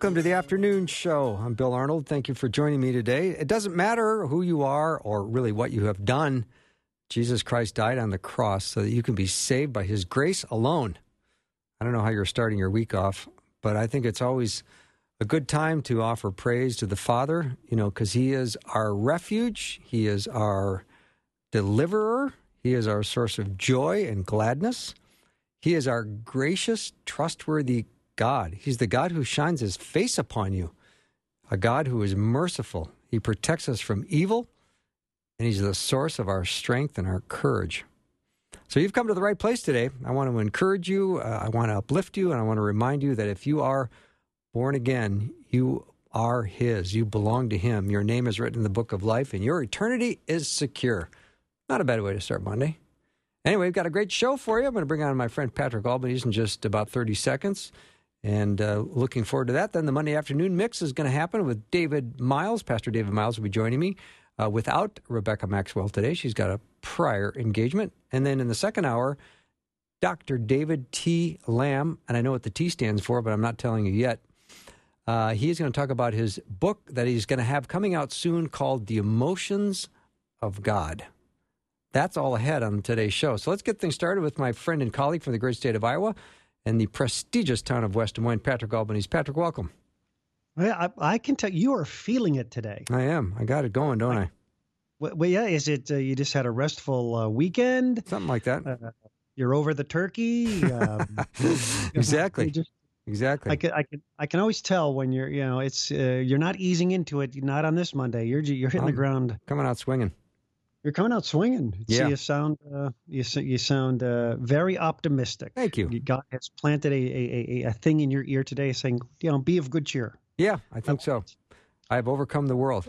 Welcome to the afternoon show. I'm Bill Arnold. Thank you for joining me today. It doesn't matter who you are or really what you have done. Jesus Christ died on the cross so that you can be saved by his grace alone. I don't know how you're starting your week off, but I think it's always a good time to offer praise to the Father, you know, because he is our refuge, he is our deliverer, he is our source of joy and gladness. He is our gracious, trustworthy God. He's the God who shines his face upon you, a God who is merciful. He protects us from evil, and he's the source of our strength and our courage. So you've come to the right place today. I want to encourage you, uh, I want to uplift you, and I want to remind you that if you are born again, you are his. You belong to him. Your name is written in the book of life, and your eternity is secure. Not a bad way to start Monday. Anyway, we've got a great show for you. I'm going to bring on my friend Patrick Albanese in just about 30 seconds. And uh, looking forward to that. Then the Monday afternoon mix is going to happen with David Myles. Pastor David Myles will be joining me uh, without Rebecca Maxwell today. She's got a prior engagement. And then in the second hour, Dr. David T. Lamb. And I know what the T stands for, but I'm not telling you yet. Uh, he is going to talk about his book that he's going to have coming out soon called The Emotions of God. That's all ahead on today's show. So let's get things started with my friend and colleague from the great state of Iowa and the prestigious town of West Des Moines, Patrick Albanese. Patrick, welcome. Well, I, I can tell you are feeling it today. I am. I got it going, don't I? Well, well yeah. Is it uh, you just had a restful uh, weekend? Something like that. Uh, you're over the turkey. Um, exactly. just- exactly. I can, I can, I can always tell when you're, you know, it's uh, you're not easing into it. Not on this Monday. You're you're hitting the I'm- ground. Coming out swinging. You're coming out swinging. Yeah. you sound, uh, you you sound uh, very optimistic. Thank you. God has planted a, a, a, a thing in your ear today, saying, you know, be of good cheer. Yeah, I think so. I have overcome the world.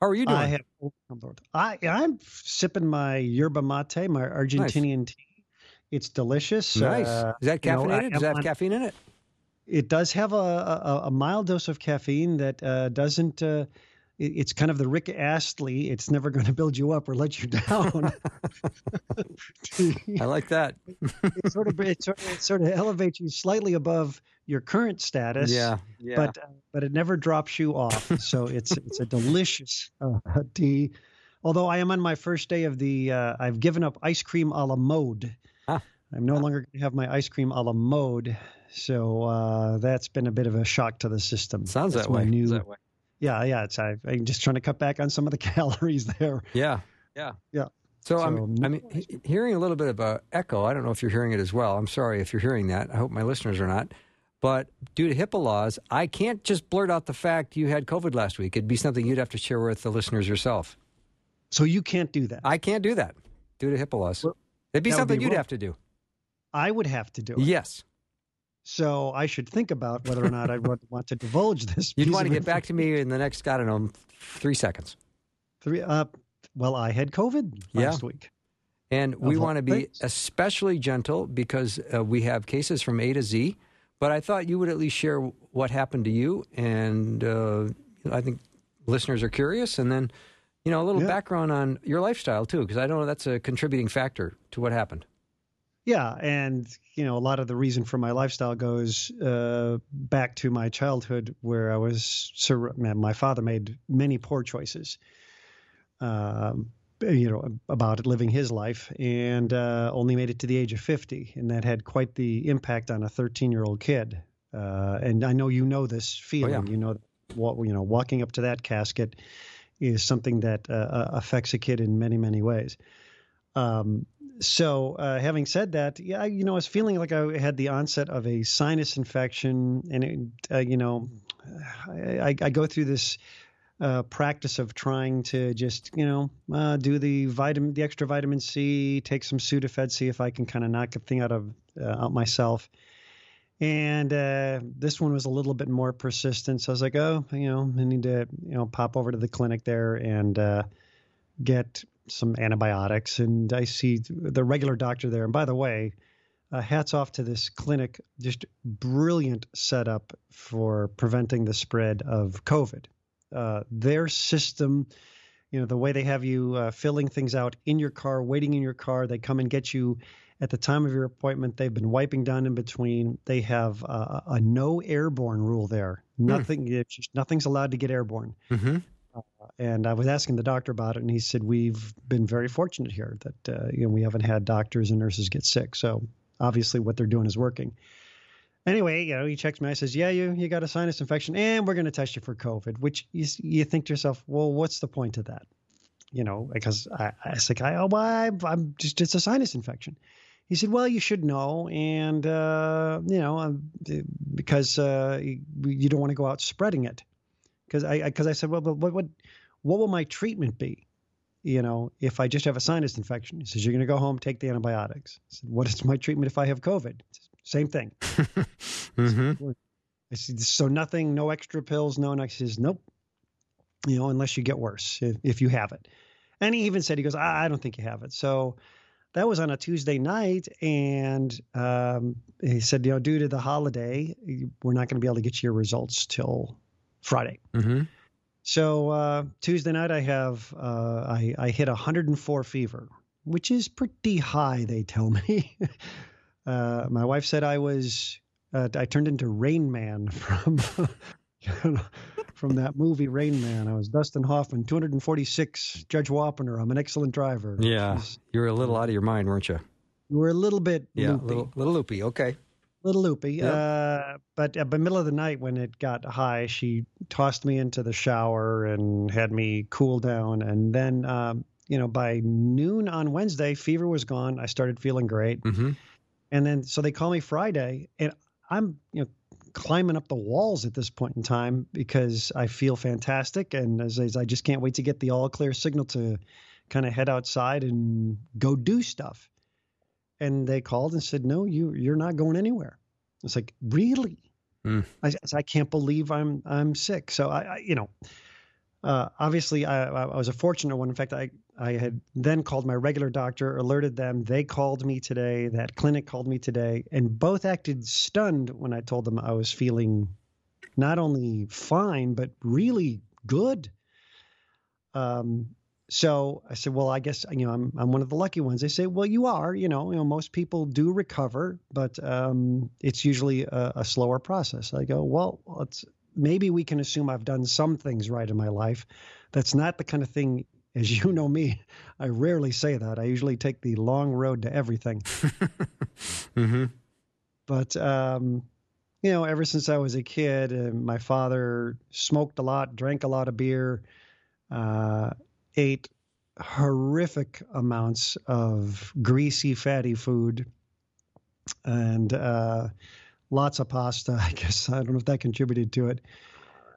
How are you doing? I have overcome the world. I I'm sipping my yerba mate, my Argentinian tea. It's delicious. nice. Uh, Is that you know, caffeinated? Does that have caffeine in it? it does have a, a, a mild dose of caffeine that uh, doesn't. Uh, it's kind of the Rick Astley. It's never going to build you up or let you down. I like that. it sort of it sort of, it sort of elevates you slightly above your current status. Yeah. Yeah. But uh, but it never drops you off. So it's it's a delicious uh, tea. Although I am on my first day of the, uh, I've given up ice cream a la mode. Ah. I'm no longer going to have my ice cream a la mode. So uh, that's been a bit of a shock to the system. Sounds That's that my way. New, That way. Yeah, yeah. It's I, I'm just trying to cut back on some of the calories there. Yeah. Yeah. Yeah. So, So, I'm, no I'm he- hearing a little bit of a echo. I don't know if you're hearing it as well. I'm sorry if you're hearing that. I hope my listeners are not. But due to HIPAA laws, I can't just blurt out the fact you had COVID last week. It'd be something you'd have to share with the listeners yourself. So you can't do that. I can't do that due to HIPAA laws. Well, It'd be something be you'd wrong. have to do. I would have to do it. Yes. So I should think about whether or not I would want to divulge this. You'd want to get back to me in the next, I don't know, three seconds. Three. Uh, well, I had COVID Yeah. last week. And we want to be things. especially gentle because uh, we have cases from A to Z. But I thought you would at least share what happened to you. And uh, I think listeners are curious. And then, you know, a little Yeah. background on your lifestyle, too, because I don't know that's a contributing factor to what happened. Yeah, and you know, a lot of the reason for my lifestyle goes uh, back to my childhood, where I was. Sur- my father made many poor choices. Um, you know about living his life, and uh, only made it to the age of fifty, and that had quite the impact on a thirteen-year-old kid. Uh, and I know you know this feeling. You know, what you know, walking up to that casket is something that uh, uh, affects a kid in many, many ways. Um, so, uh, having said that, yeah, you know, I was feeling like I had the onset of a sinus infection, and it, uh, you know, I, I, go through this uh, practice of trying to just you know uh, do the vitamin, the extra vitamin C, take some Sudafed, see if I can kind of knock a thing out of uh, out myself. And uh, this one was a little bit more persistent, so I was like, oh, you know, I need to you know pop over to the clinic there and uh, get some antibiotics. And I see the regular doctor there. And by the way, uh, hats off to this clinic, just brilliant setup for preventing the spread of COVID. Uh, their system, you know, the way they have you uh, filling things out in your car, waiting in your car, they come and get you at the time of your appointment. They've been wiping down in between. They have uh, a no airborne rule there. Hmm. Nothing, just, nothing's allowed to get airborne. Mm-hmm. And I was asking the doctor about it, and he said we've been very fortunate here that uh, you know we haven't had doctors and nurses get sick. So obviously, what they're doing is working. Anyway, you know, he checks me. I says, "Yeah, you you got a sinus infection, and we're going to test you for COVID." Which you, you think to yourself, "Well, what's the point of that?" You know, because I, I was like, "I oh, I, I'm just it's a sinus infection." He said, "Well, you should know, and uh, you know, um, because uh, you don't want to go out spreading it." Because I because I, I, said, "Well, but what what what will my treatment be?" you know, if I just have a sinus infection. He says, You're going to go home, take the antibiotics. I said, What is my treatment if I have COVID? Says, Same thing. mm-hmm. I said, So nothing, no extra pills, no. And I says, Nope. You know, unless you get worse, if, if you have it. And he even said, He goes, I, I don't think you have it. So that was on a Tuesday night. And um, he said, You know, due to the holiday, we're not going to be able to get you your results till Friday. Mm-hmm. So uh, Tuesday night, I have uh, I, I hit 104 fever, which is pretty high. They tell me. uh, my wife said I was uh, I turned into Rain Man from from that movie Rain Man. I was Dustin Hoffman, 246, Judge Wapner. I'm an excellent driver. Yeah, you were a little out of your mind, weren't you? You were a little bit yeah, loopy. little little loopy. Okay little loopy. Yep. Uh, but uh, by middle of the night when it got high, she tossed me into the shower and had me cool down. And then, um, you know, by noon on Wednesday, fever was gone. I started feeling great. Mm-hmm. And then, so they call me Friday, and I'm, you know, climbing up the walls at this point in time because I feel fantastic. And as, as I just can't wait to get the all clear signal to kind of head outside and go do stuff and they called and said, "No, you you're not going anywhere." It's like, really? Mm. I, I can't believe I'm I'm sick. So I, I you know, uh, obviously I, I was a fortunate one. In fact, I I had then called my regular doctor, alerted them. They called me today. That clinic called me today, and both acted stunned when I told them I was feeling not only fine but really good. Um, so I said, well, I guess you know I'm I'm one of the lucky ones. They say, well, you are. You know, you know most people do recover, but um, it's usually a, a, slower process. I go, well, let's maybe we can assume I've done some things right in my life. That's not the kind of thing, as you know me, I rarely say that. I usually take the long road to everything. mm-hmm. But um, you know, ever since I was a kid, uh, my father smoked a lot, drank a lot of beer. Uh, ate horrific amounts of greasy, fatty food and uh, lots of pasta. I guess I don't know if that contributed to it.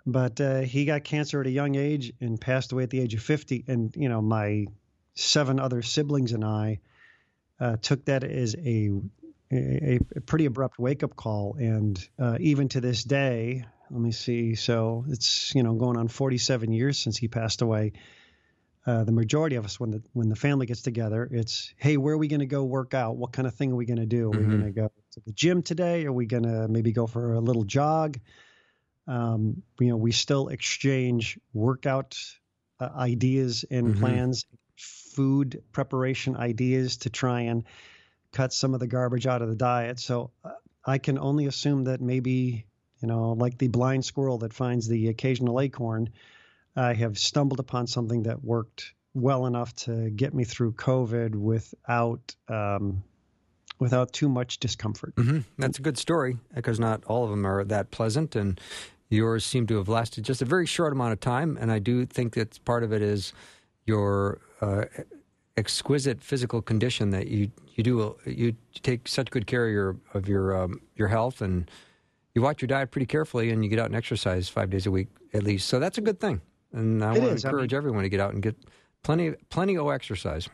But uh, he got cancer at a young age and passed away at the age of 50. And, you know, my seven other siblings and I uh, took that as a, a, a pretty abrupt wake up call. And uh, even to this day, let me see. So it's, you know, going on 47 years since he passed away uh, the majority of us when the when the family gets together, it's hey, where are we going to go work out? What kind of thing are we going to do? Are mm-hmm. we going to go to the gym today? Are we going to maybe go for a little jog? Um, you know, we still exchange workout uh, ideas and mm-hmm. plans, food preparation ideas to try and cut some of the garbage out of the diet. So uh, I can only assume that maybe you know, like the blind squirrel that finds the occasional acorn I have stumbled upon something that worked well enough to get me through COVID without um, without too much discomfort. Mm-hmm. That's a good story because not all of them are that pleasant, and yours seem to have lasted just a very short amount of time. And I do think that part of it is your uh, exquisite physical condition that you you do you take such good care of your of your um, your health and you watch your diet pretty carefully and you get out and exercise five days a week at least. So that's a good thing. And I It want is. to I encourage everyone to get out and get plenty, plenty of exercise.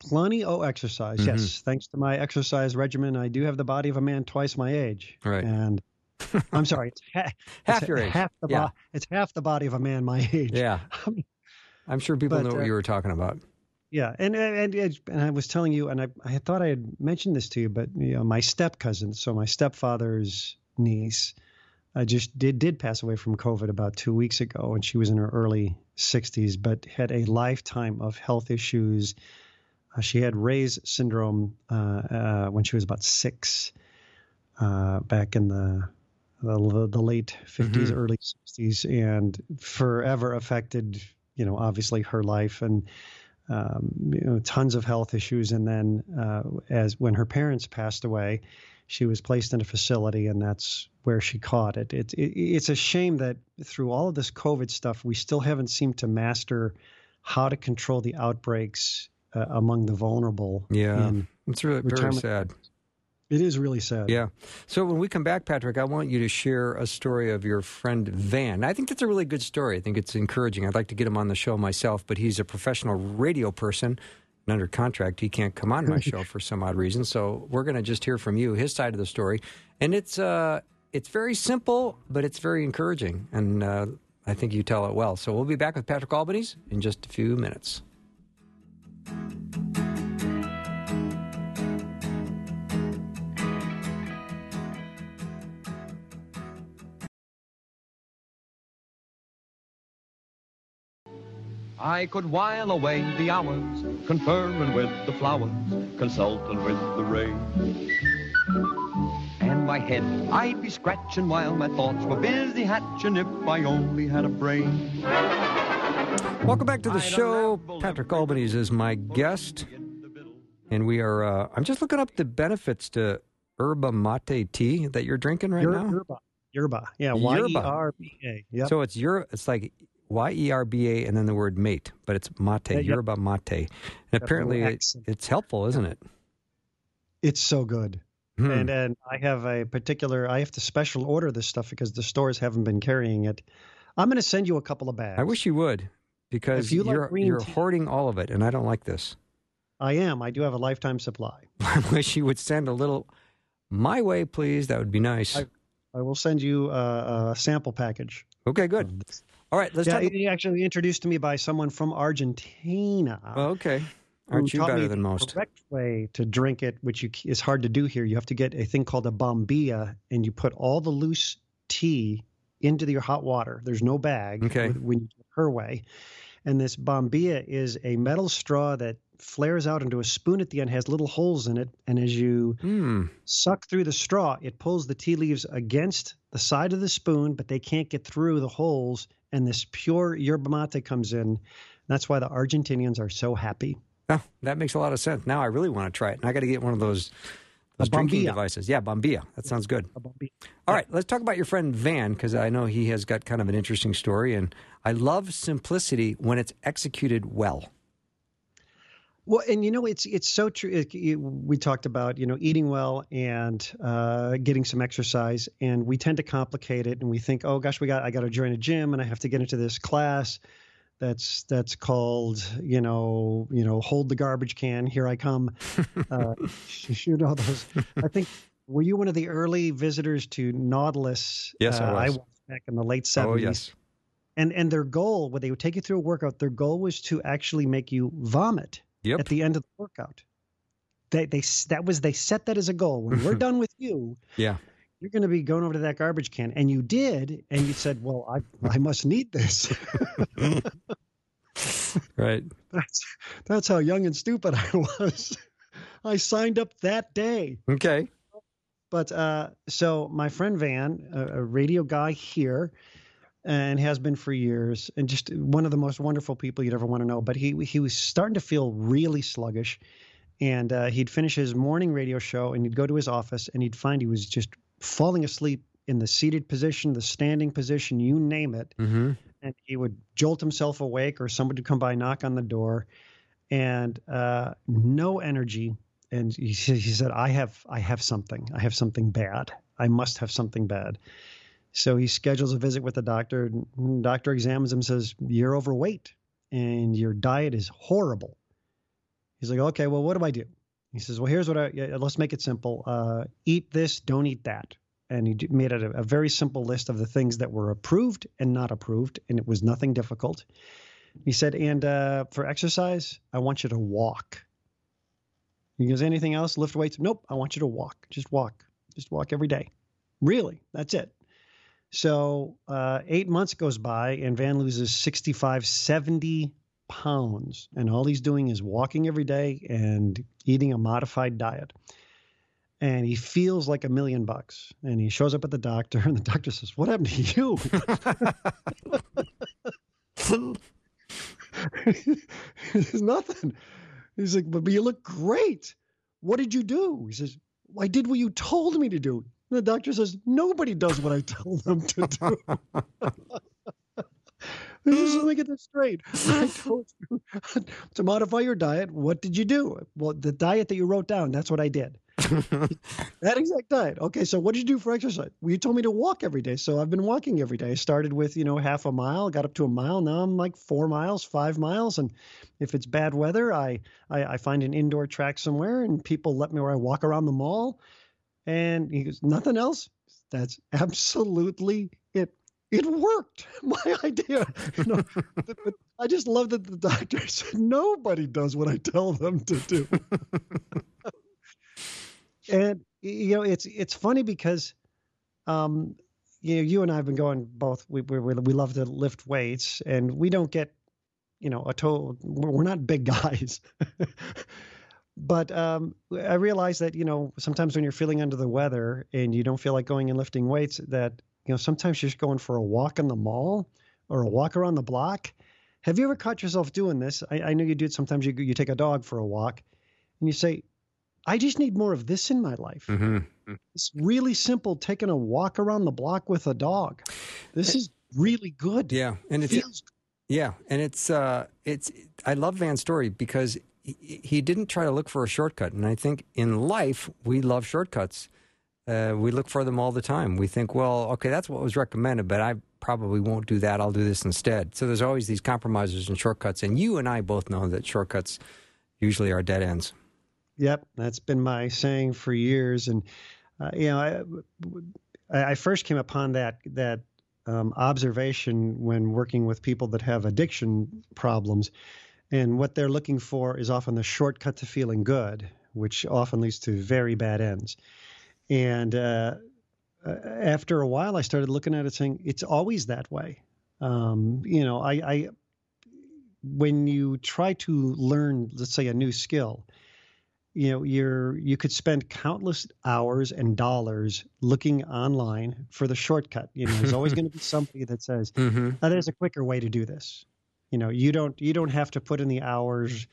Plenty of exercise. Mhm. Yes, thanks to my exercise regimen, I do have the body of a man twice my age. Right. And I'm sorry, it's ha- Half it's your age. Half the Yeah. bo- it's half the body of a man my age. Yeah, I'm sure people But, know what uh, you were talking about. Yeah, and and and, and I was telling you, and I I thought I had mentioned this to you, but you know, my step cousin, so my stepfather's niece, uh, just did did pass away from COVID about two weeks ago, and she was in her early 60s, but had a lifetime of health issues. Uh, she had Reye's syndrome uh, uh, when she was about six, uh, back in the the, the late 50s, Mhm. early 60s, and forever affected, you know, obviously her life and um, you know, tons of health issues. And then, uh, as when her parents passed away, she was placed in a facility, and that's where she caught it. It, it. It's a shame that through all of this COVID stuff, we still haven't seemed to master how to control the outbreaks uh, among the vulnerable. Yeah, it's really very sad. it is really sad. Yeah. So when we come back, Patrick, I want you to share a story of your friend Van. I think that's a really good story. I think it's encouraging. I'd like to get him on the show myself, but he's a professional radio person under contract. He can't come on my show for some odd reason. So we're going to just hear from you his side of the story, and it's uh, it's very simple, but it's very encouraging, and uh, I think you tell it well. So we'll be back with Patrick Albanese in just a few minutes. I could while away the hours, conferring with the flowers, consulting with the rain. And my head I'd be scratching while my thoughts were busy hatching if I only had a brain. Welcome back to the I'd show. Patrick every Albanese is my guest. And we are, uh, I'm just looking up the benefits to yerba mate tea that you're drinking right Yer- now. Yerba. Yerba. Yeah. Yerba. Y R B A. Yep. So it's your, it's like Y E R B A and then the word mate, but it's mate, Yeah, yerba mate. And apparently it, it's helpful, isn't it? it's so good. Hmm. and and I have a particular. I have to special order this stuff because the stores haven't been carrying it. I'm going to send you a couple of bags. I wish you would because If you you're green you're tea- hoarding all of it and I don't like this. I am. I do have a lifetime supply. I wish you would send a little my way, please. That would be nice. I- I will send you a, a sample package. okay, good. All right, let's yeah, talk. he actually introduced to me by someone from Argentina. Well, okay. Aren't you better than the most? Correct way to drink it, which you, is hard to do here. You have to get a thing called a bombilla, and you put all the loose tea into your hot water. There's no bag. Okay. When you do it her way, and this bombilla is a metal straw that flares out into a spoon at the end, has little holes in it, and as you Hmm. suck through the straw, it pulls the tea leaves against the side of the spoon, but they can't get through the holes, and this pure yerba mate comes in. That's why the Argentinians are so happy. Oh, that makes a lot of sense. Now I really want to try it. And I got to get one of those, those drinking devices. Yeah, bombilla. That sounds good. All right, let's talk about your friend Van because I know he has got kind of an interesting story. And I love simplicity when it's executed well. Well, and you know, it's it's so true. It, it- we talked about you know eating well and uh, getting some exercise, and we tend to complicate it, and we think, oh gosh, we got I got to join a gym, and I have to get into this class. That's that's called you know you know hold the garbage can. Here I come. uh, you know those. I think were you one of the early visitors to Nautilus? Yes, I uh, was. back in the late seventies. Oh, seventies yes. and and their goal when they would take you through a workout their goal was to actually make you vomit Yep. at the end of the workout they they that was they set that as a goal when we're done with you Yeah. you're going to be going over to that garbage can and you did and you said well i i must need this Right. that's that's how young and stupid i was i signed up that day Okay. But uh, so my friend Van, a, a radio guy here, and has been for years, and just one of the most wonderful people you'd ever want to know. But he he was starting to feel really sluggish, and uh, he'd finish his morning radio show, and he'd go to his office, and he'd find he was just falling asleep in the seated position, the standing position, you name it, Mm-hmm. and he would jolt himself awake, or somebody would come by, knock on the door, and uh, no energy. And he, he said, "I have, I have something. I have something bad. I must have something bad." So he schedules a visit with the doctor. Doctor examines him, says, You're overweight and your diet is horrible. He's like, Okay, well, what do I do? He says, Well, here's what I, let's make it simple. Uh, eat this, don't eat that. And he made a, a very simple list of the things that were approved and not approved, and it was nothing difficult. He said, And uh, for exercise, I want you to walk. He goes, Anything else? Lift weights? Nope, I want you to walk. Just walk. Just walk every day. Really, that's it. So uh, eight months goes by, and Van loses 65, 70 pounds. And all he's doing is walking every day and eating a modified diet. And he feels like a million bucks. And he shows up at the doctor, and the doctor says, What happened to you? There's nothing. He's like, but, but you look great. What did you do? He says, I did what you told me to do. And the doctor says, nobody does what I tell them to do. Just let me get this straight. I told you to modify your diet. What did you do? Well, the diet that you wrote down, that's what I did. that exact diet. Okay, so what did you do for exercise? Well, you told me to walk every day, so I've been walking every day. I started with you know half a mile, got up to a mile. Now I'm like four miles, five miles, and if it's bad weather, I I, I find an indoor track somewhere, and people let me where I walk around the mall. And he goes, nothing else. That's absolutely it. It worked. My idea. You know, I just love that the doctor said nobody does what I tell them to do. and you know, it's it's funny because, um, you know, you and I have been going both. We we we love to lift weights, and we don't get, you know, a total. We're not big guys. But um, I realize that you know sometimes when you're feeling under the weather and you don't feel like going and lifting weights, that you know sometimes you're just going for a walk in the mall or a walk around the block. Have you ever caught yourself doing this? I, I know you do it sometimes. You you take a dog for a walk, and you say, "I just need more of this in my life." Mm-hmm. It's really simple. Taking a walk around the block with a dog. This is really good. Yeah, and it feels. Yeah, and it's uh, it's. I love Van's story because he didn't try to look for a shortcut. And I think in life, we love shortcuts. Uh, we look for them all the time. We think, well, okay, that's what was recommended, but I probably won't do that. I'll do this instead. So there's always these compromises and shortcuts. And you and I both know that shortcuts usually are dead ends. Yep, that's been my saying for years. And uh, you know, I, I first came upon that that um, observation when working with people that have addiction problems and what they're looking for is often the shortcut to feeling good, which often leads to very bad ends. And uh, uh, after a while, I started looking at it saying, it's always that way. Um, you know, I, I, when you try to learn, let's say, a new skill, you know, you're you could spend countless hours and dollars looking online for the shortcut. You know, there's always going to be somebody that says, mm-hmm. oh, "There's a quicker way to do this." You know, you don't you don't have to put in the hours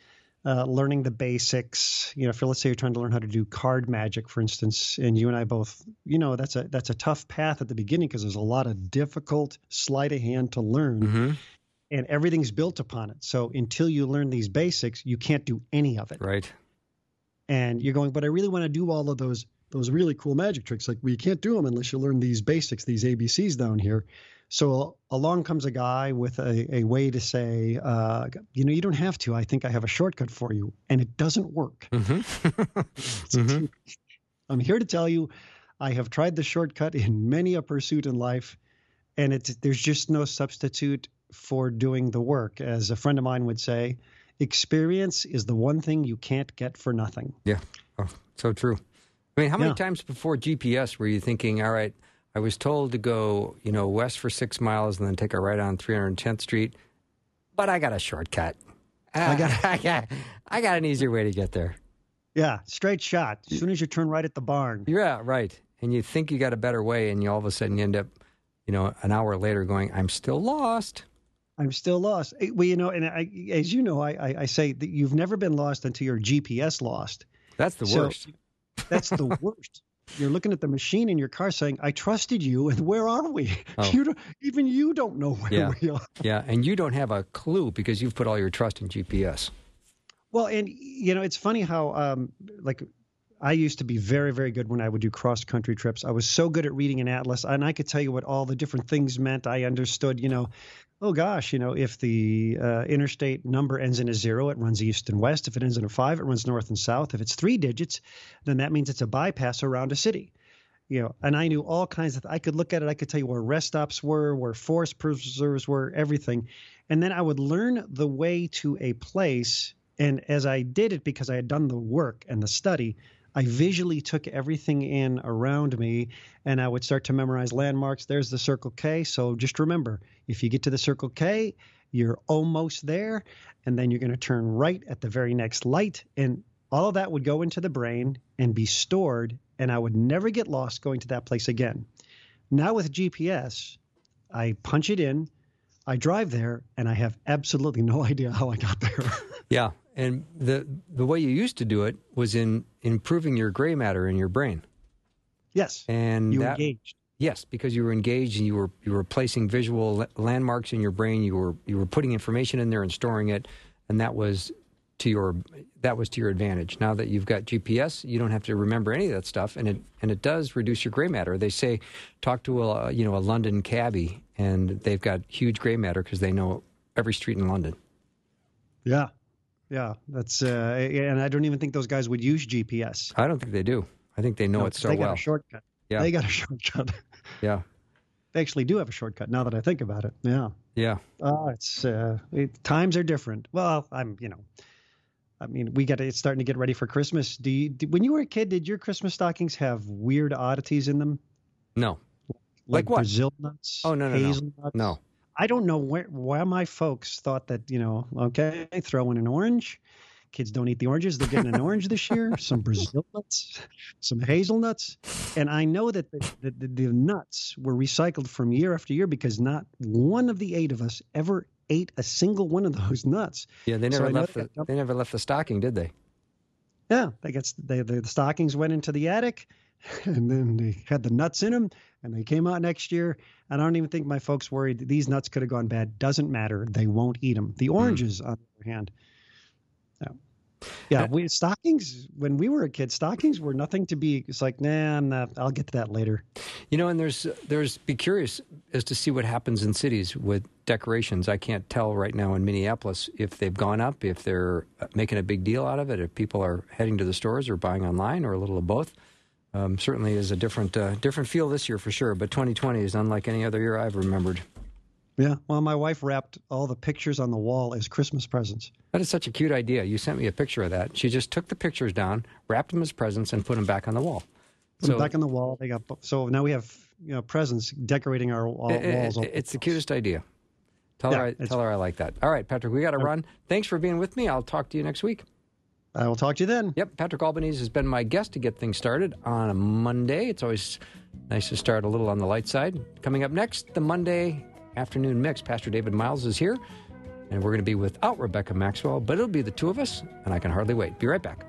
uh, learning the basics. You know, if let's say you're trying to learn how to do card magic, for instance, and you and I both, you know, that's a that's a tough path at the beginning because there's a lot of difficult sleight of hand to learn. Mm-hmm. And everything's built upon it. So until you learn these basics, you can't do any of it. Right. And you're going, but I really want to do all of those those really cool magic tricks. Like, well, you can't do them unless you learn these basics, these ABCs down here. So along comes a guy with a, a way to say, uh, you know, you don't have to. I think I have a shortcut for you, and it doesn't work. Mm-hmm. mm-hmm. I'm here to tell you, I have tried the shortcut in many a pursuit in life, and it's there's just no substitute for doing the work. As a friend of mine would say, experience is the one thing you can't get for nothing. Yeah, oh, so true. I mean, how many yeah. times before GPS were you thinking, all right? I was told to go, you know, west for six miles and then take a right on 310th Street, but I got a shortcut. I got, I got, I got an easier way to get there. Yeah, straight shot. As soon as you turn right at the barn. Yeah, right. And you think you got a better way, and you all of a sudden you end up, you know, an hour later going, "I'm still lost." I'm still lost. Eh, well, you know, and I, as you know, I, I, I say that you've never been lost until your GPS lost. That's the worst. So that's the worst you're looking at the machine in your car saying, I trusted you, and where are we? Oh. You even you don't know where yeah. we are. Yeah, and you don't have a clue because you've put all your trust in GPS. Well, and, you know, it's funny how, um, like, I used to be very, very good when I would do cross country trips. I was so good at reading an atlas, and I could tell you what all the different things meant. I understood, you know, oh gosh, you know, if the uh, interstate number ends in a zero, it runs east and west. If it ends in a five, it runs north and south. If it's three digits, then that means it's a bypass around a city. You know, and I knew all kinds of. I could look at it. I could tell you where rest stops were, where forest preserves were, everything, and then I would learn the way to a place. And as I did it, because I had done the work and the study, I visually took everything in around me and I would start to memorize landmarks. There's the Circle K. So just remember if you get to the Circle K, you're almost there. And then you're going to turn right at the very next light. And all of that would go into the brain and be stored. And I would never get lost going to that place again. Now with GPS, I punch it in, I drive there, and I have absolutely no idea how I got there. yeah, and the the way you used to do it was in improving your gray matter in your brain. Yes. And you that, engaged. Yes, because you were engaged and you were you were placing visual landmarks in your brain. You were you were putting information in there and storing it, and that was to your that was to your advantage. Now that you've got GPS, you don't have to remember any of that stuff, and it and it does reduce your gray matter. They say talk to a you know a London cabbie, and they've got huge gray matter because they know every street in London. Yeah, yeah, that's uh, and I don't even think those guys would use GPS. I don't think they do. I think they know no, it so they got well. a shortcut. Yeah, they got a shortcut. yeah, they actually do have a shortcut. Now that I think about it, yeah, yeah. Oh, it's uh, it, times are different. Well, I'm you know, I mean, we got to, it's starting to get ready for Christmas. Do you do, when you were a kid, did your Christmas stockings have weird oddities in them? No. Like, like what? Brazil nuts? Oh no no hazelnuts? no. no. I don't know where why my folks thought that you know okay throw in an orange. Kids don't eat the oranges. They're getting an orange this year. Some Brazil nuts, some hazelnuts, and I know that the, the, the, nuts were recycled from year after year because not one of the eight of us ever ate a single one of those nuts. Yeah, they never So left they the they never left the stocking, did they? Yeah, they got they, the, the stockings went into the attic, and then they had the nuts in them, and they came out next year. And I don't even think my folks worried these nuts could have gone bad. Doesn't matter; they won't eat them. The hmm. oranges, on the other hand, yeah, yeah. We stockings when we were a kid, stockings were nothing to be. It's like, nah, I'm not. I'll get to that later. You know, and there's there's be curious as to see what happens in cities with decorations. I can't tell right now in Minneapolis if they've gone up, if they're uh, making a big deal out of it, if people are heading to the stores or buying online, or a little of both. Um, certainly is a different uh, different feel this year for sure. But 2020 is unlike any other year I've remembered. Yeah. Well, my wife wrapped all the pictures on the wall as Christmas presents. That is such a cute idea. You sent me a picture of that. She just took the pictures down, wrapped them as presents, and put them back on the wall. Put them back on the wall. They got so now we have you know presents decorating our wall, it, walls. It, it's the cutest idea. Tell Yeah, her, I, tell her I like that. All right, Patrick, we got to run. Thanks for being with me. I'll talk to you next week. I will talk to you then. Yep, Patrick Albanese has been my guest to get things started on a Monday. It's always nice to start a little on the light side. Coming up next, the Monday afternoon mix. Pastor David Myles is here, and we're going to be without Rebecca Maxwell, but it'll be the two of us, and I can hardly wait. Be right back.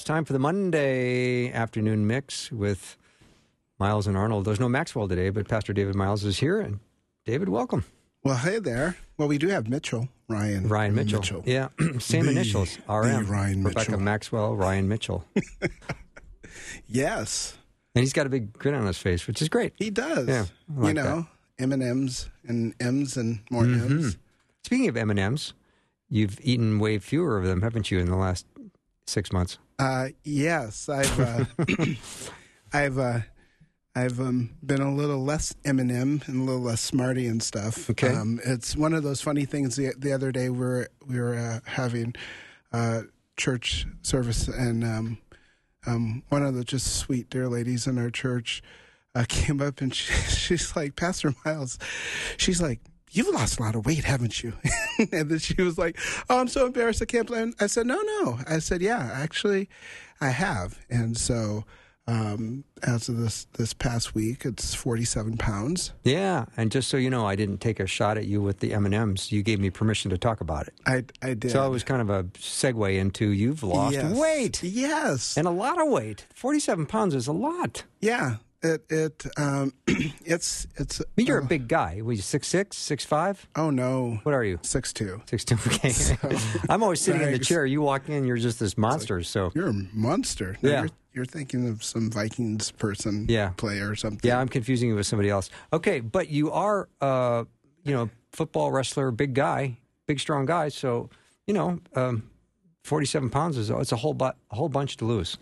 It's time for the Monday afternoon mix with Myles and Arnold. There's no Maxwell today, but Pastor David Myles is here, and David, welcome. Well, hey there. Well, we do have Mitchell, Ryan. Ryan Mitchell. Yeah, same The- initials. RM. Ryan Rebecca Mitchell. Maxwell, Ryan Mitchell. Yes, And he's got a big grin on his face, which is great. he does. Yeah, like you know, M and M's and M's and more mm-hmm. M's. Speaking of M&Ms, you've eaten way fewer of them, haven't you, in the last six months? Uh, yes, I've uh, I've uh, I've um, been a little less M&M and a little less smarty and stuff. Okay. Um, it's one of those funny things. The, the other day we were we were uh, having uh, church service, and um, um, one of the just sweet dear ladies in our church uh, came up and she, she's like, Pastor Myles, she's like. You've lost a lot of weight, haven't you? and then she was like, "Oh, I'm so embarrassed. I can't play." I said, "No, no." I said, "Yeah, actually, I have." And so, um, as of this this past week, it's 47 pounds. Yeah, and just so you know, I didn't take a shot at you with the M and M's. You gave me permission to talk about it, I I did. so it was kind of a segue into you've lost Yes. weight Yes. and a lot of weight. Forty-seven pounds is a lot. yeah. It it um it's it's. I mean, you're uh, a big guy. Were you six six, six five? Oh no. What are you? Six two. Six two. Okay. I'm always sitting in the chair. You walk in, you're just this monster. So You're a monster. Now Yeah. You're, you're thinking of some Vikings person. Yeah. Player or something. yeah, I'm confusing you with somebody else. Okay, but you are, uh, you know, football wrestler, big guy, big strong guy. So you know, um, 47 pounds is it's a whole bu- a whole bunch to lose.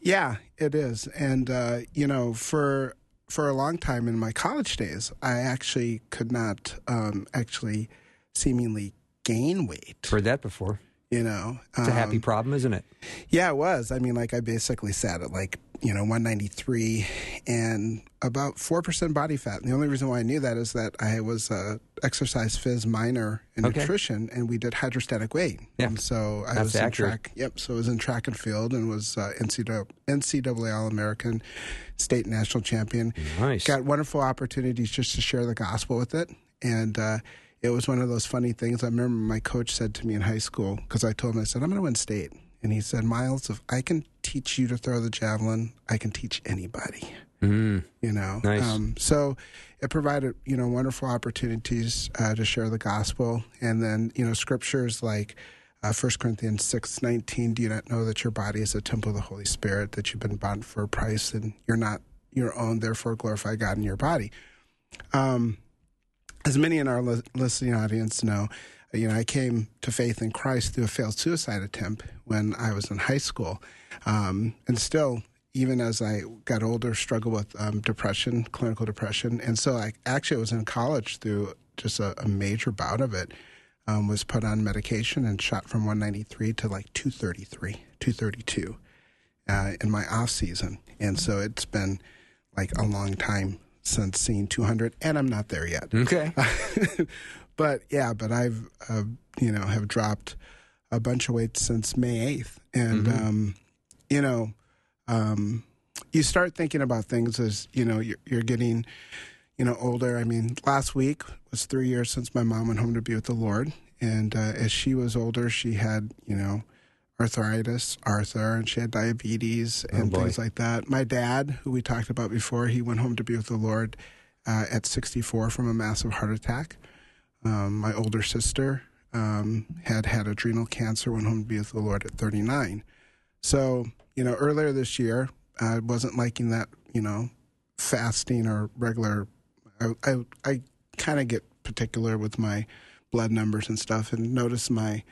Yeah, it is. And uh, you know, for for a long time in my college days, I actually could not um, actually seemingly gain weight. Heard that before. You know, It's a happy Um, problem, isn't it? Yeah, it was. I mean, like I basically sat at like you know 193 and about four percent body fat. And the only reason why I knew that is that I was a exercise phys minor in Okay. nutrition, and we did hydrostatic weight. Yeah. And so I That's was in track. Yep. So I was in track and field and was uh, NCAA, NCAA All American, state national champion. Nice. Got wonderful opportunities just to share the gospel with it, and. uh it was one of those funny things. I remember my coach said to me in high school because I told him I said I'm going to win state, and he said, "Myles, if I can teach you to throw the javelin, I can teach anybody." Mm, You know, Nice. Um, so it provided you know wonderful opportunities uh, to share the gospel, and then you know scriptures like. Uh, 1 Corinthians six nineteen. Do you not know that your body is a temple of the Holy Spirit, that you've been bought for a price, and you're not your own, therefore glorify God in your body? Um, as many in our li- listening audience know, you know, I came to faith in Christ through a failed suicide attempt when I was in high school, um, and still, even as I got older, struggle with um, depression, clinical depression, and so I actually was in college through just a, a major bout of it. Um, was put on medication and shot from 193 to like 233, 232 uh, in my off season, and so it's been like a long time since seeing 200, and I'm not there yet. okay. but yeah, but I've uh, you know have dropped a bunch of weight since May 8th, and um, you know um, you start thinking about things as you know you're, you're getting you know older. I mean, last week was three years since my mom went home to be with the Lord, and uh, as she was older, she had you know arthritis, Arthur, and she had diabetes and boy. things like that. My dad, who we talked about before, he went home to be with the Lord uh, at 64 from a massive heart attack. Um, my older sister um, had had adrenal cancer, went home to be with the Lord at 39. So, you know, earlier this year, I wasn't liking that, you know, fasting or regular. I, I, I kind of get particular with my blood numbers and stuff and notice my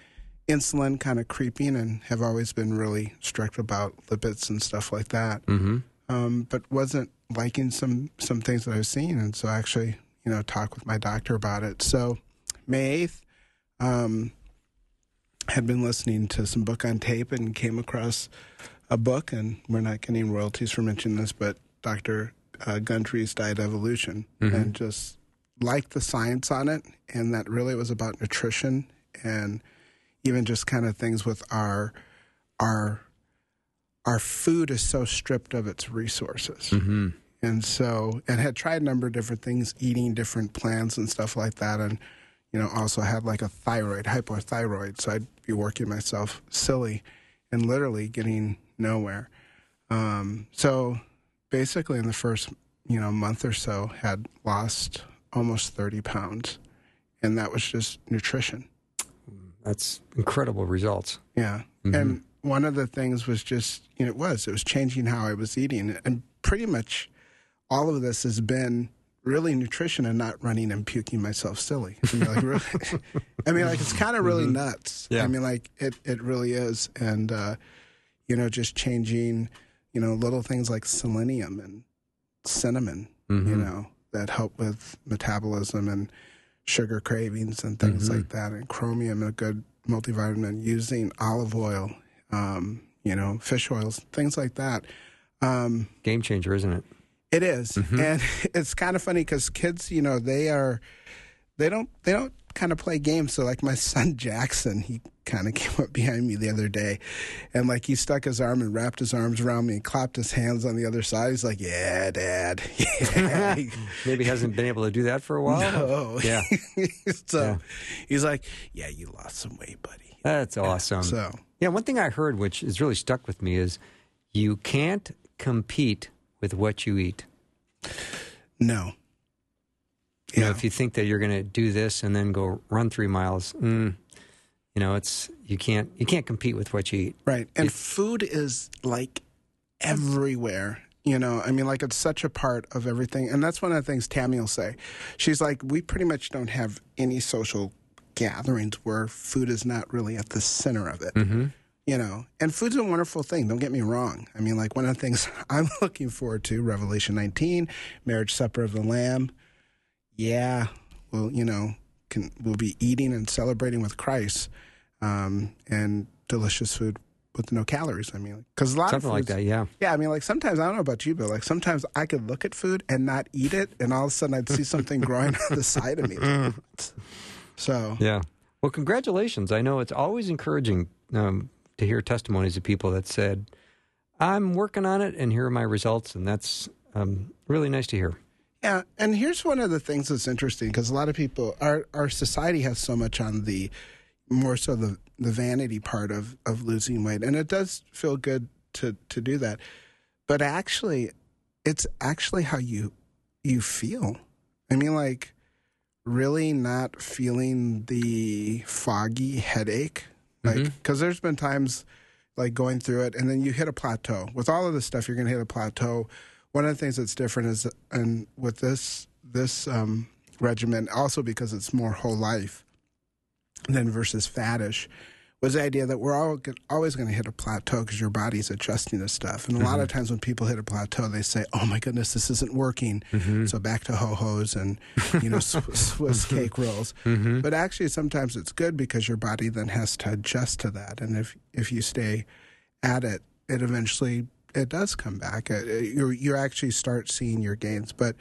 insulin kind of creeping and have always been really strict about lipids and stuff like that. Mm-hmm. Um, but wasn't liking some some things that I was seeing, and so I actually, you know, talk with my doctor about it. So May eighth, um, had been listening to some book on tape and came across a book, and we're not getting royalties for mentioning this, but Doctor uh, Gundry's Diet Evolution, and just liked the science on it, and that really was about nutrition and even just kind of things with our our our food is so stripped of its resources. Mm-hmm. And so, and had tried a number of different things, eating different plants and stuff like that. And, you know, also had like a thyroid, hypothyroid. So I'd be working myself silly and literally getting nowhere. Um, so basically, in the first, you know, month or so, had lost almost 30 pounds. And that was just nutrition. That's incredible results. Yeah. And one of the things was just, you know, it was, it was changing how I was eating. And pretty much all of this has been really nutrition and not running and puking myself silly. I mean, like, really, I mean, like it's kind of really nuts. Yeah. I mean, like it, it really is. And, uh, you know, just changing, you know, little things like selenium and cinnamon, Mm-hmm. you know, that help with metabolism and sugar cravings and things Mm-hmm. like that, and chromium and a good multivitamin. Using olive oil, um, you know, fish oils, things like that. Um, Game changer, isn't it? It is. Mm-hmm. and it's kind of funny because kids, you know, they are they don't they don't kind of play games. So like my son Jackson, he kind of came up behind me the other day, and like he stuck his arm and wrapped his arms around me and clapped his hands on the other side. He's like, "Yeah, Dad." Yeah. Maybe hasn't been able to do that for a while. oh, Yeah. so Yeah. he's like, "Yeah, you lost some weight, buddy." That's awesome. So Yeah, one thing I heard, which has really stuck with me, is you can't compete with what you eat. no, You know, if you think that you're going to do this and then go run three miles, mm, you know, it's you can't you can't compete with what you eat. Right. And food is like everywhere. You know, I mean, like it's such a part of everything. And that's one of the things Tammy will say. She's like, we pretty much don't have any social gatherings where food is not really at the center of it. Mm-hmm. You know, and food's a wonderful thing. Don't get me wrong. I mean, like one of the things I'm looking forward to, Revelation 19, marriage supper of the Lamb. Yeah, well, you know, can we'll be eating and celebrating with Christ, um, and delicious food with no calories. I mean, because a lot Something of like that, yeah. Yeah, I mean, like sometimes I don't know about you, but like sometimes I could look at food and not eat it, and all of a sudden I'd see something growing on the side of me. So Yeah. Well, congratulations. I know it's always encouraging um, to hear testimonies of people that said, I'm working on it and here are my results. And that's um, really nice to hear. Yeah, and here's one of the things that's interesting because a lot of people, our our society has so much on the more so the the vanity part of of losing weight, and it does feel good to to do that, but actually, it's actually how you you feel. I mean, like really not feeling the foggy headache, like because there's been times like going through it, and then you hit a plateau. With all of this stuff, you're going to hit a plateau. One of the things that's different is, and with this this um, regimen, also because it's more whole life than versus faddish, was the idea that we're all always going to hit a plateau because your body's adjusting to stuff. And a lot of mm-hmm. times when people hit a plateau, they say, "Oh my goodness, this isn't working." Mm-hmm. So back to ho hos and you know Swiss, Swiss cake rolls. Mm-hmm. But actually, sometimes it's good because your body then has to adjust to that. And if if you stay at it, it eventually it does come back. You you actually start seeing your gains, but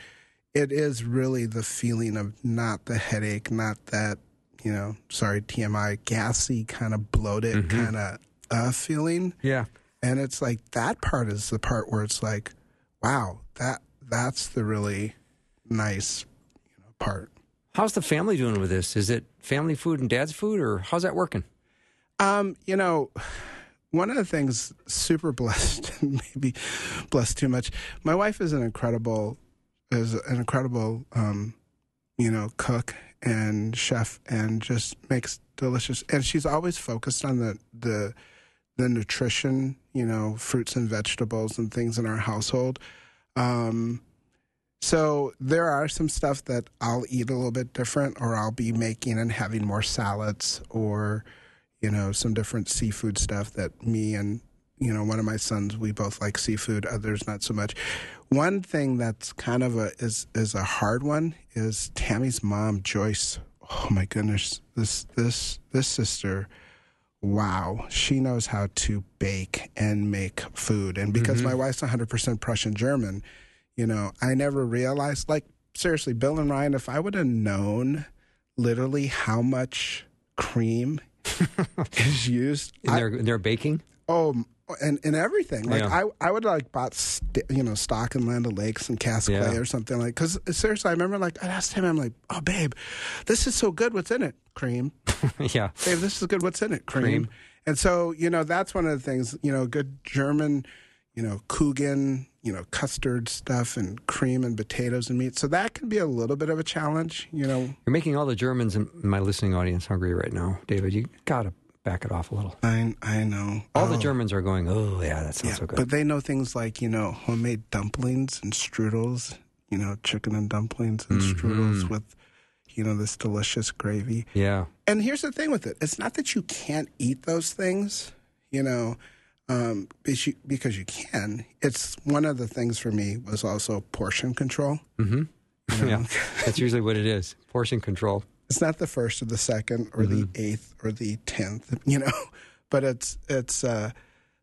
it is really the feeling of not the headache, not that you know, sorry TMI, gassy kind of bloated kind of uh feeling, Yeah. and it's like that part is the part where it's like, wow, that that's the really nice you know, part. How's the family doing with this? Is it family food and dad's food, or how's that working? Um, you know, one of the things super blessed, maybe blessed too much. My wife is an incredible, is an incredible, um, you know, cook and chef, and just makes delicious. And she's always focused on the the the nutrition, you know, fruits and vegetables and things in our household. Um, so there are some stuff that I'll eat a little bit different, or I'll be making and having more salads, or you know, some different seafood stuff that me and you know one of my sons we both like seafood, others not so much. One thing that's kind of a is is a hard one is Tammy's mom, Joyce. Oh my goodness, this this this sister wow, she knows how to bake and make food. And because mm-hmm. my wife's 100% Prussian German, you know, I never realized, like, seriously, Bill and Ryan, if I would have known literally how much cream is used, In I- their, in their baking? oh, and, and everything. Like, Yeah. I, I would like bought, st- you know, stock in Land Lakes and Yeah. Clay or something like, because seriously, I remember like, I asked him, I'm like, oh, babe, this is so good. What's in it? Cream yeah. babe, this is good. What's in it? Cream. Cream. And so, you know, that's one of the things, you know, good German, you know, Kuchen, you know, custard stuff and cream and potatoes and meat. So that can be a little bit of a challenge, you know. You're making all the Germans in my listening audience hungry right now, David. You got to back it off a little. I I know. All the Oh, Germans are going, oh, yeah, that sounds yeah, so good. But they know things like, you know, homemade dumplings and strudels, you know, chicken and dumplings and Mm-hmm. strudels with, you know, this delicious gravy. yeah. And here's the thing with it it's not that you can't eat those things, you know. um, because you, because you can. It's one of the things for me was also portion control. yeah, that's usually what it is. Portion control. It's not the first or the second or the eighth or the tenth, you know, but it's it's uh,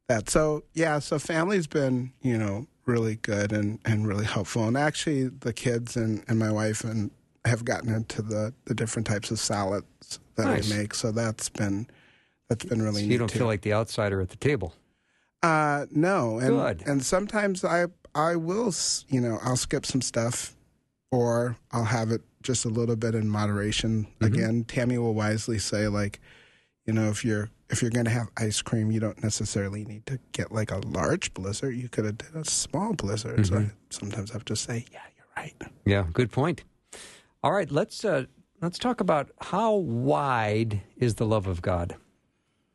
that. So yeah, so family's been you know really good and, and really helpful, and actually the kids and, and my wife and have gotten into the, the different types of salads that Nice. I make. So that's been that's been really So neat you don't too. feel like the outsider at the table. Uh, no, and Good. and sometimes I I will you know I'll skip some stuff, or I'll have it just a little bit in moderation. Mm-hmm. Again, Tammy will wisely say like, you know, if you're if you're going to have ice cream, you don't necessarily need to get like a large blizzard. You could have did a small blizzard. So Mm-hmm. I sometimes have to say, yeah, you're right. Yeah, good point. All right, let's uh, let's talk about how wide is the love of God.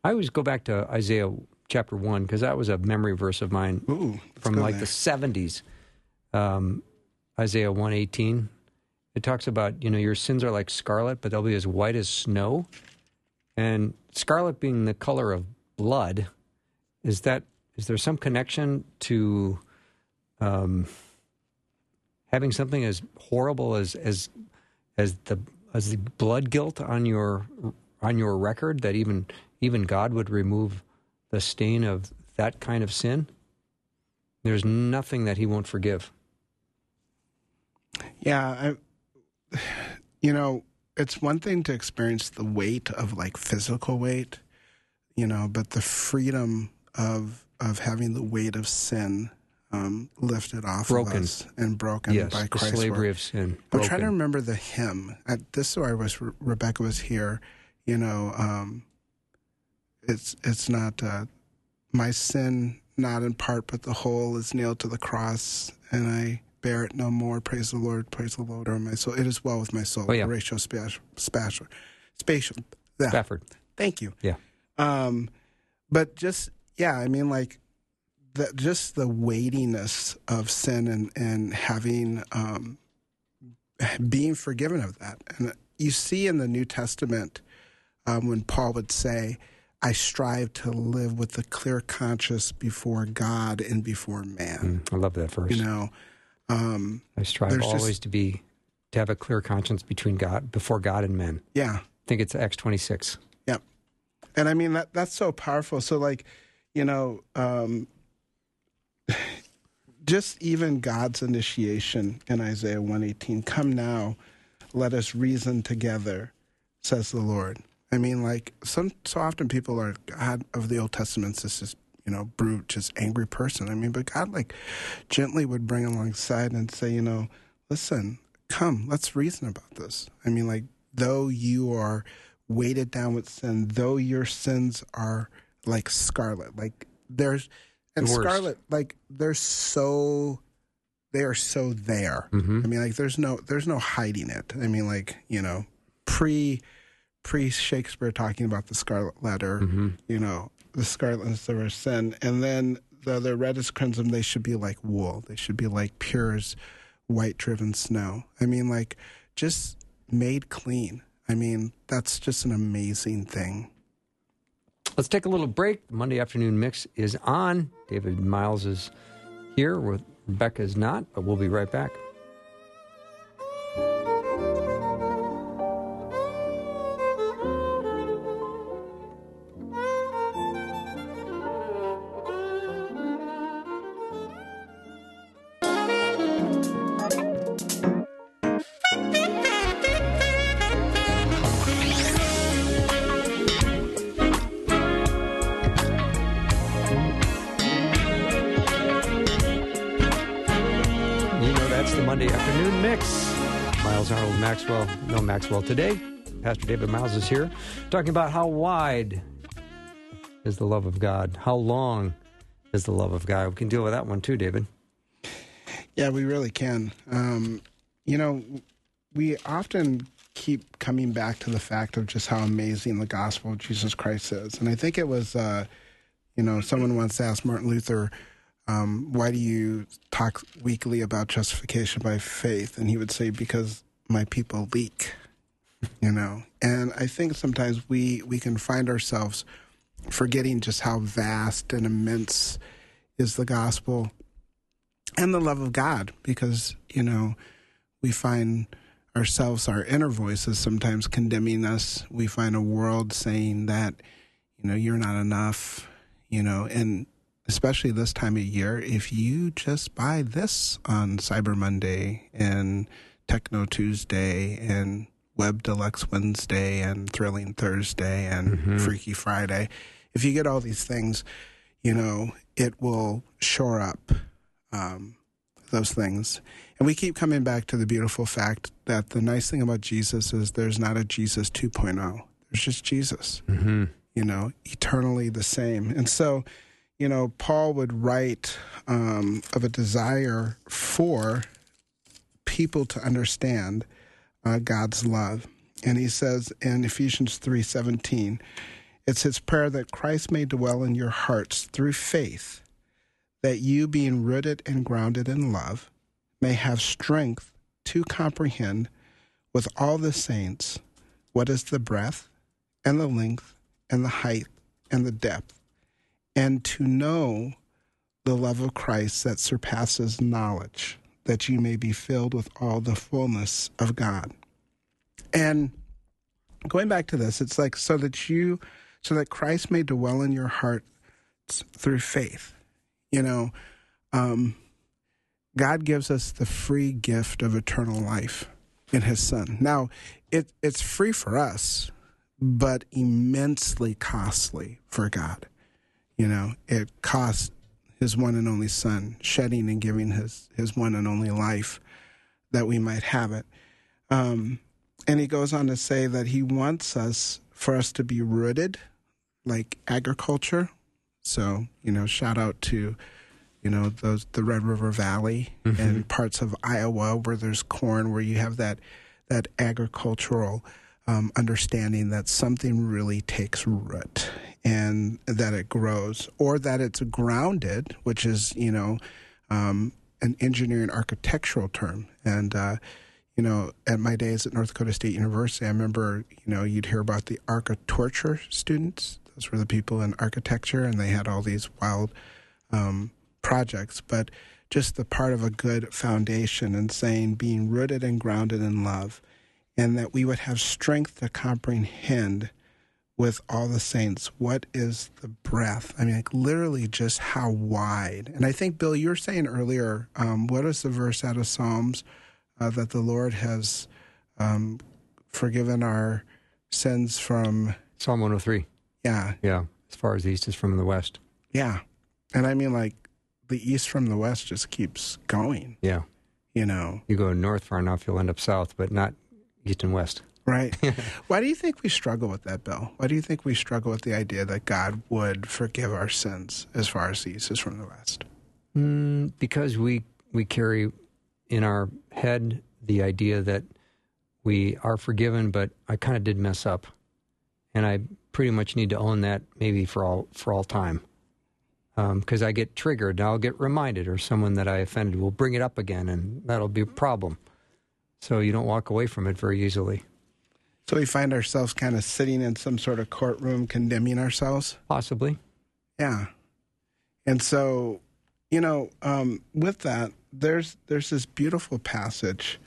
I always go back to Isaiah chapter one because that was a memory verse of mine Ooh, from like there. the seventies. Um, Isaiah one eighteen. It talks about you know your sins are like scarlet, but they'll be as white as snow. And scarlet being the color of blood, is that is there some connection to um, having something as horrible as as as the as the blood guilt on your on your record that even even God would remove the stain of that kind of sin? There's nothing that he won't forgive. Yeah, I, you know, it's one thing to experience the weight of like physical weight, you know, but the freedom of of having the weight of sin um, lifted off Broken. of us and broken yes, by the Christ's slavery work. of sin. I'm trying to remember the hymn. At this where I was Re- Rebecca was here. You know, um, it's it's not uh, my sin, not in part, but the whole is nailed to the cross, and I bear it no more. Praise the Lord, praise the Lord, or my soul. It is well with my soul. Oh, yeah. Horatio Spatial, spatial, spatial. yeah. Spafford. Thank you. Yeah. Um, but just yeah, I mean, like the, just the weightiness of sin and and having um, being forgiven of that, and you see in the New Testament um, when Paul would say, "I strive to live with a clear conscience before God and before man." Mm, I love that verse. You know, um, I strive there's just- always to be to have a clear conscience between God before God and men. yeah. I think it's Acts twenty six. Yep. And I mean that that's so powerful. So like, you know, um just even God's initiation in Isaiah 118, come now, let us reason together, says the Lord. I mean, like some so often people are God of the Old Testament This is you know, brute, just angry person. I mean, but God like gently would bring alongside and say, you know, listen, come, let's reason about this. I mean, like, though you are weighted down with sin, though your sins are like scarlet, like there's and The scarlet, like they're so they are so there. Mm-hmm. I mean, like there's no there's no hiding it. I mean, like, you know, pre pre Shakespeare talking about the scarlet letter, mm-hmm. you know, the scarletness of our sin. And then the, the red as crimson, they should be like wool. They should be like pure as white driven snow. I mean, like just made clean. I mean, that's just an amazing thing. Let's take a little break. Monday afternoon mix is on. David Myles is here. With Rebecca is not, but we'll be right back. Mix. Miles Arnold Maxwell, no Maxwell today. Pastor David Myles is here talking about how wide is the love of God, how long is the love of God. We can deal with that one too, David. Yeah, we really can. Um, you know, we often keep coming back to the fact of just how amazing the gospel of Jesus Christ is. And I think it was, uh, you know, someone once asked Martin Luther, um, why do you talk weekly about justification by faith? And he would say, because my people leak, you know. And I think sometimes we, we can find ourselves forgetting just how vast and immense is the gospel and the love of God because, you know, we find ourselves, our inner voices sometimes condemning us. We find a world saying that, you know, you're not enough, you know, and especially this time of year, if you just buy this on Cyber Monday and Techno Tuesday and Web Deluxe Wednesday and Thrilling Thursday and Freaky Friday, if you get all these things, you know, it will shore up um, those things. And we keep coming back to the beautiful fact that the nice thing about Jesus is there's not a Jesus 2.0. There's just Jesus, Mm-hmm. you know, eternally the same. And so, you know, Paul would write um, of a desire for people to understand uh, God's love. And he says in Ephesians 3:17, it's his prayer that Christ may dwell in your hearts through faith, that you being rooted and grounded in love may have strength to comprehend with all the saints what is the breadth and the length and the height and the depth, and to know the love of Christ that surpasses knowledge, that you may be filled with all the fullness of God. And going back to this, it's like so that you, so that Christ may dwell in your hearts through faith. You know, um, God gives us the free gift of eternal life in His Son. Now, it, it's free for us, but immensely costly for God. You know, it cost His one and only Son, shedding and giving His His one and only life that we might have it. Um, and He goes on to say that He wants us for us to be rooted, like agriculture. So, you know, shout out to you know those the Red River Valley and parts of Iowa where there's corn, where you have that that agricultural um, understanding that something really takes root and that it grows, or that it's grounded, which is you know um, an engineering architectural term. And uh, you know, at my days at North Dakota State University, I remember you know you'd hear about the architecture students. Those were the people in architecture, and they had all these wild um, projects, but just the part of a good foundation and saying being rooted and grounded in love, and that we would have strength to comprehend with all the saints what is the breadth. I mean, like literally just how wide. And I think, Bill, you were saying earlier, um, what is the verse out of Psalms uh, that the Lord has um, forgiven our sins from? Psalm 103. Yeah, Yeah. As far as the east is from the west. yeah. And I mean, like, the east from the west just keeps going, Yeah. you know, You go north far enough, you'll end up south, but not east and west. Right? Why do you think we struggle with that, Bill? Why do you think we struggle with the idea that God would forgive our sins as far as the east is from the west? Mm, because we we carry in our head the idea that we are forgiven, but I kind of did mess up, and I pretty much need to own that maybe for all for all time. Because I get triggered, and I'll get reminded, or someone that I offended will bring it up again, and that'll be a problem. So you don't walk away from it very easily. So we find ourselves kind of sitting in some sort of courtroom condemning ourselves. Possibly, Yeah. And so, you know, um, with that, there's there's this beautiful passage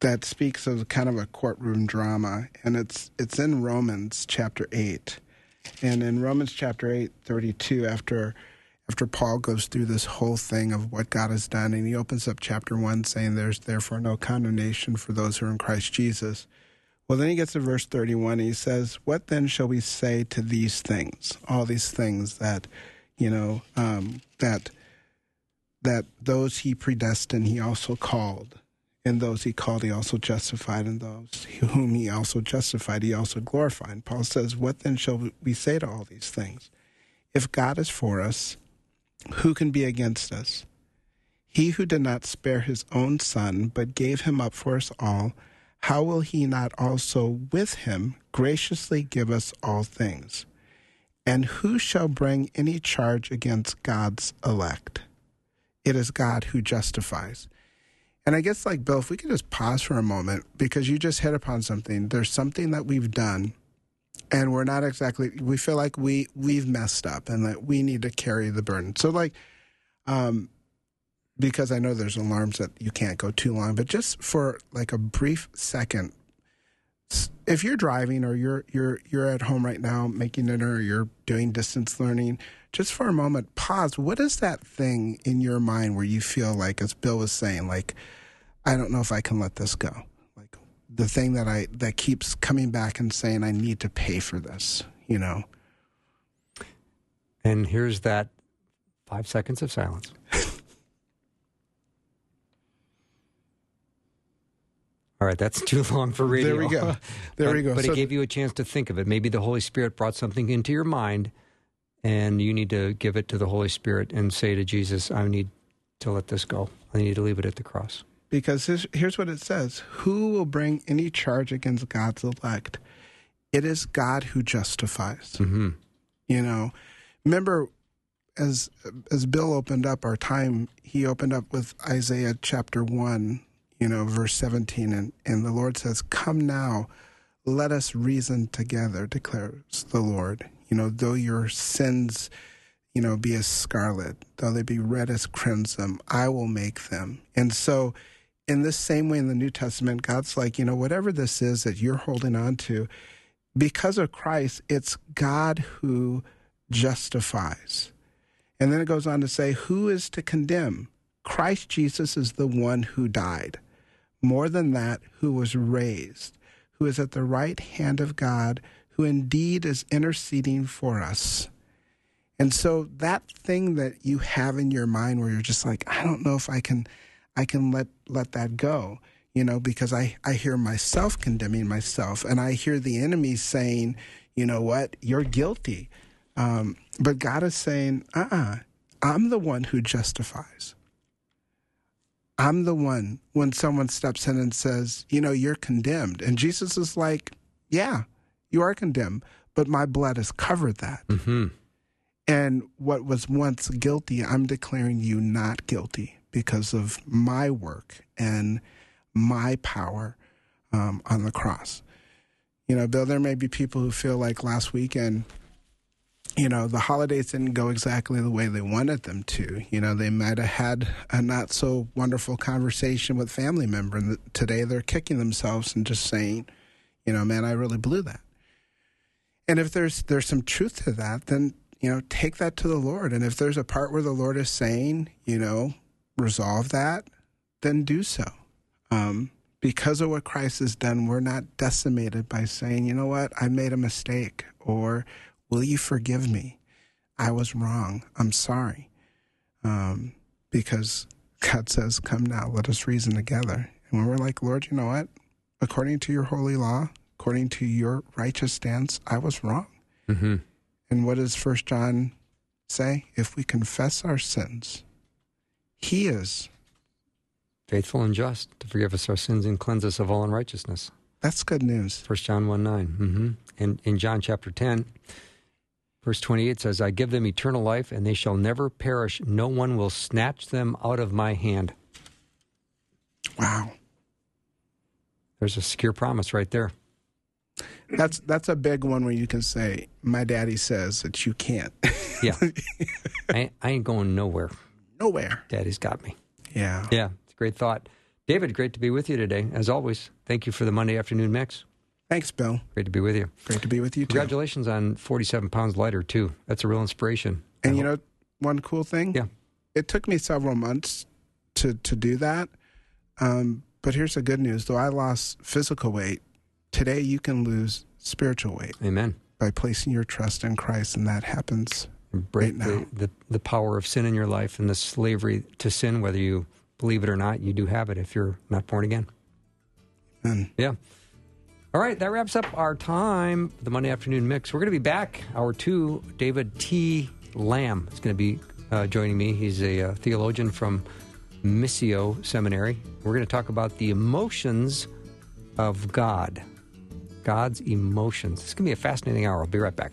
that speaks of kind of a courtroom drama, and it's it's in Romans chapter eight, and in Romans chapter eight, thirty two, after after Paul goes through this whole thing of what God has done, and he opens up chapter one saying, "There's therefore no condemnation for those who are in Christ Jesus." Well, then he gets to verse 31 and he says, What then shall we say to these things? All these things that, you know, um, that that those he predestined, he also called. And those he called, he also justified. And those whom he also justified, he also glorified. And Paul says, What then shall we say to all these things? If God is for us, who can be against us? He who did not spare his own son, but gave him up for us all, how will he not also with him graciously give us all things? And who shall bring any charge against God's elect? It is God who justifies. And I guess, like Bill, if we could just pause for a moment, because you just hit upon something. There's something that we've done and we're not exactly we feel like we we've messed up and that we need to carry the burden so like um because i know there's alarms that you can't go too long but just for like a brief second if you're driving or you're you're you're at home right now making dinner or you're doing distance learning just for a moment pause. What is that thing in your mind where you feel like as bill was saying like i don't know if i can let this go. Like the thing that i that keeps coming back and saying i need to pay for this you know? And here's that five seconds of silence. All right, that's too long for radio. There we go. There but, we go. But So- it gave you a chance to think of it. Maybe the Holy Spirit brought something into your mind, and you need to give it to the Holy Spirit and say to Jesus, I need to let this go. I need to leave it at the cross. because here's, here's what it says who will bring any charge against god's elect it is god who justifies hmm you know remember as as bill opened up our time he opened up with isaiah chapter 1 you know verse 17 and and the lord says come now let us reason together declares the lord you know though your sins you know be as scarlet though they be red as crimson i will make them and so in this same way in the new testament god's like you know whatever this is that you're holding on to because of Christ, it's God who justifies. And then it goes on to say, Who is to condemn? Christ Jesus is the one who died. More than that, who was raised, who is at the right hand of God, who indeed is interceding for us. And so that thing that you have in your mind where you're just like, I don't know if I can I can let let that go you know, because I, I hear myself condemning myself and I hear the enemy saying, you know what, you're guilty. Um, but God is saying, uh uh-uh, uh, i am the one who justifies. I'm the one when someone steps in and says, you know, you're condemned. And Jesus is like, yeah, you are condemned, but my blood has covered that. hmm And what was once guilty, I'm declaring you not guilty because of my work and my power um, on the cross. You know, Bill, there may be people who feel like last weekend, you know, the holidays didn't go exactly the way they wanted them to. You know, they might have had a not so wonderful conversation with family member, and today they're kicking themselves and just saying, you know, man, I really blew that. And if there's there's some truth to that, then you know, take that to the Lord. And if there's a part where the Lord is saying, you know, resolve that, then do so. Um, because of what Christ has done, we're not decimated by saying, you know what, I made a mistake, or will you forgive me? I was wrong. I'm sorry. Um, because God says, come now, let us reason together. And when we're like, Lord, you know what? According to your holy law, according to your righteous stance, I was wrong. hmm And what does First John say? If we confess our sins, he is. Faithful and just to forgive us our sins and cleanse us of all unrighteousness. That's good news. First John 1 9. Mm-hmm. And in John chapter 10, verse 28 says, I give them eternal life, and they shall never perish. No one will snatch them out of my hand. Wow. There's a secure promise right there. That's that's a big one where you can say, My daddy says that you can't. Yeah. I, I ain't going nowhere. Nowhere. Daddy's got me. Yeah. Yeah, it's a great thought. David, great to be with you today. As always, thank you for the Monday afternoon mix. Thanks, Bill. Great to be with you. Great to be with you too. Congratulations on 47 pounds lighter, too. That's a real inspiration. And you know one cool thing? Yeah. It took me several months to to do that. Um, but here's the good news though I lost physical weight, today you can lose spiritual weight Amen. by placing your trust in Christ and that happens. break right now. the, the, the power of sin in your life and the slavery to sin, whether you believe it or not, you do have it if you're not born again. And Yeah. All right, that wraps up our time, the Monday afternoon mix. We're going to be back, hour two. David T. Lamb is going to be uh, joining me. He's a uh, theologian from Missio Seminary. We're going to talk about the emotions of God, God's emotions. It's going to be a fascinating hour. I'll be right back.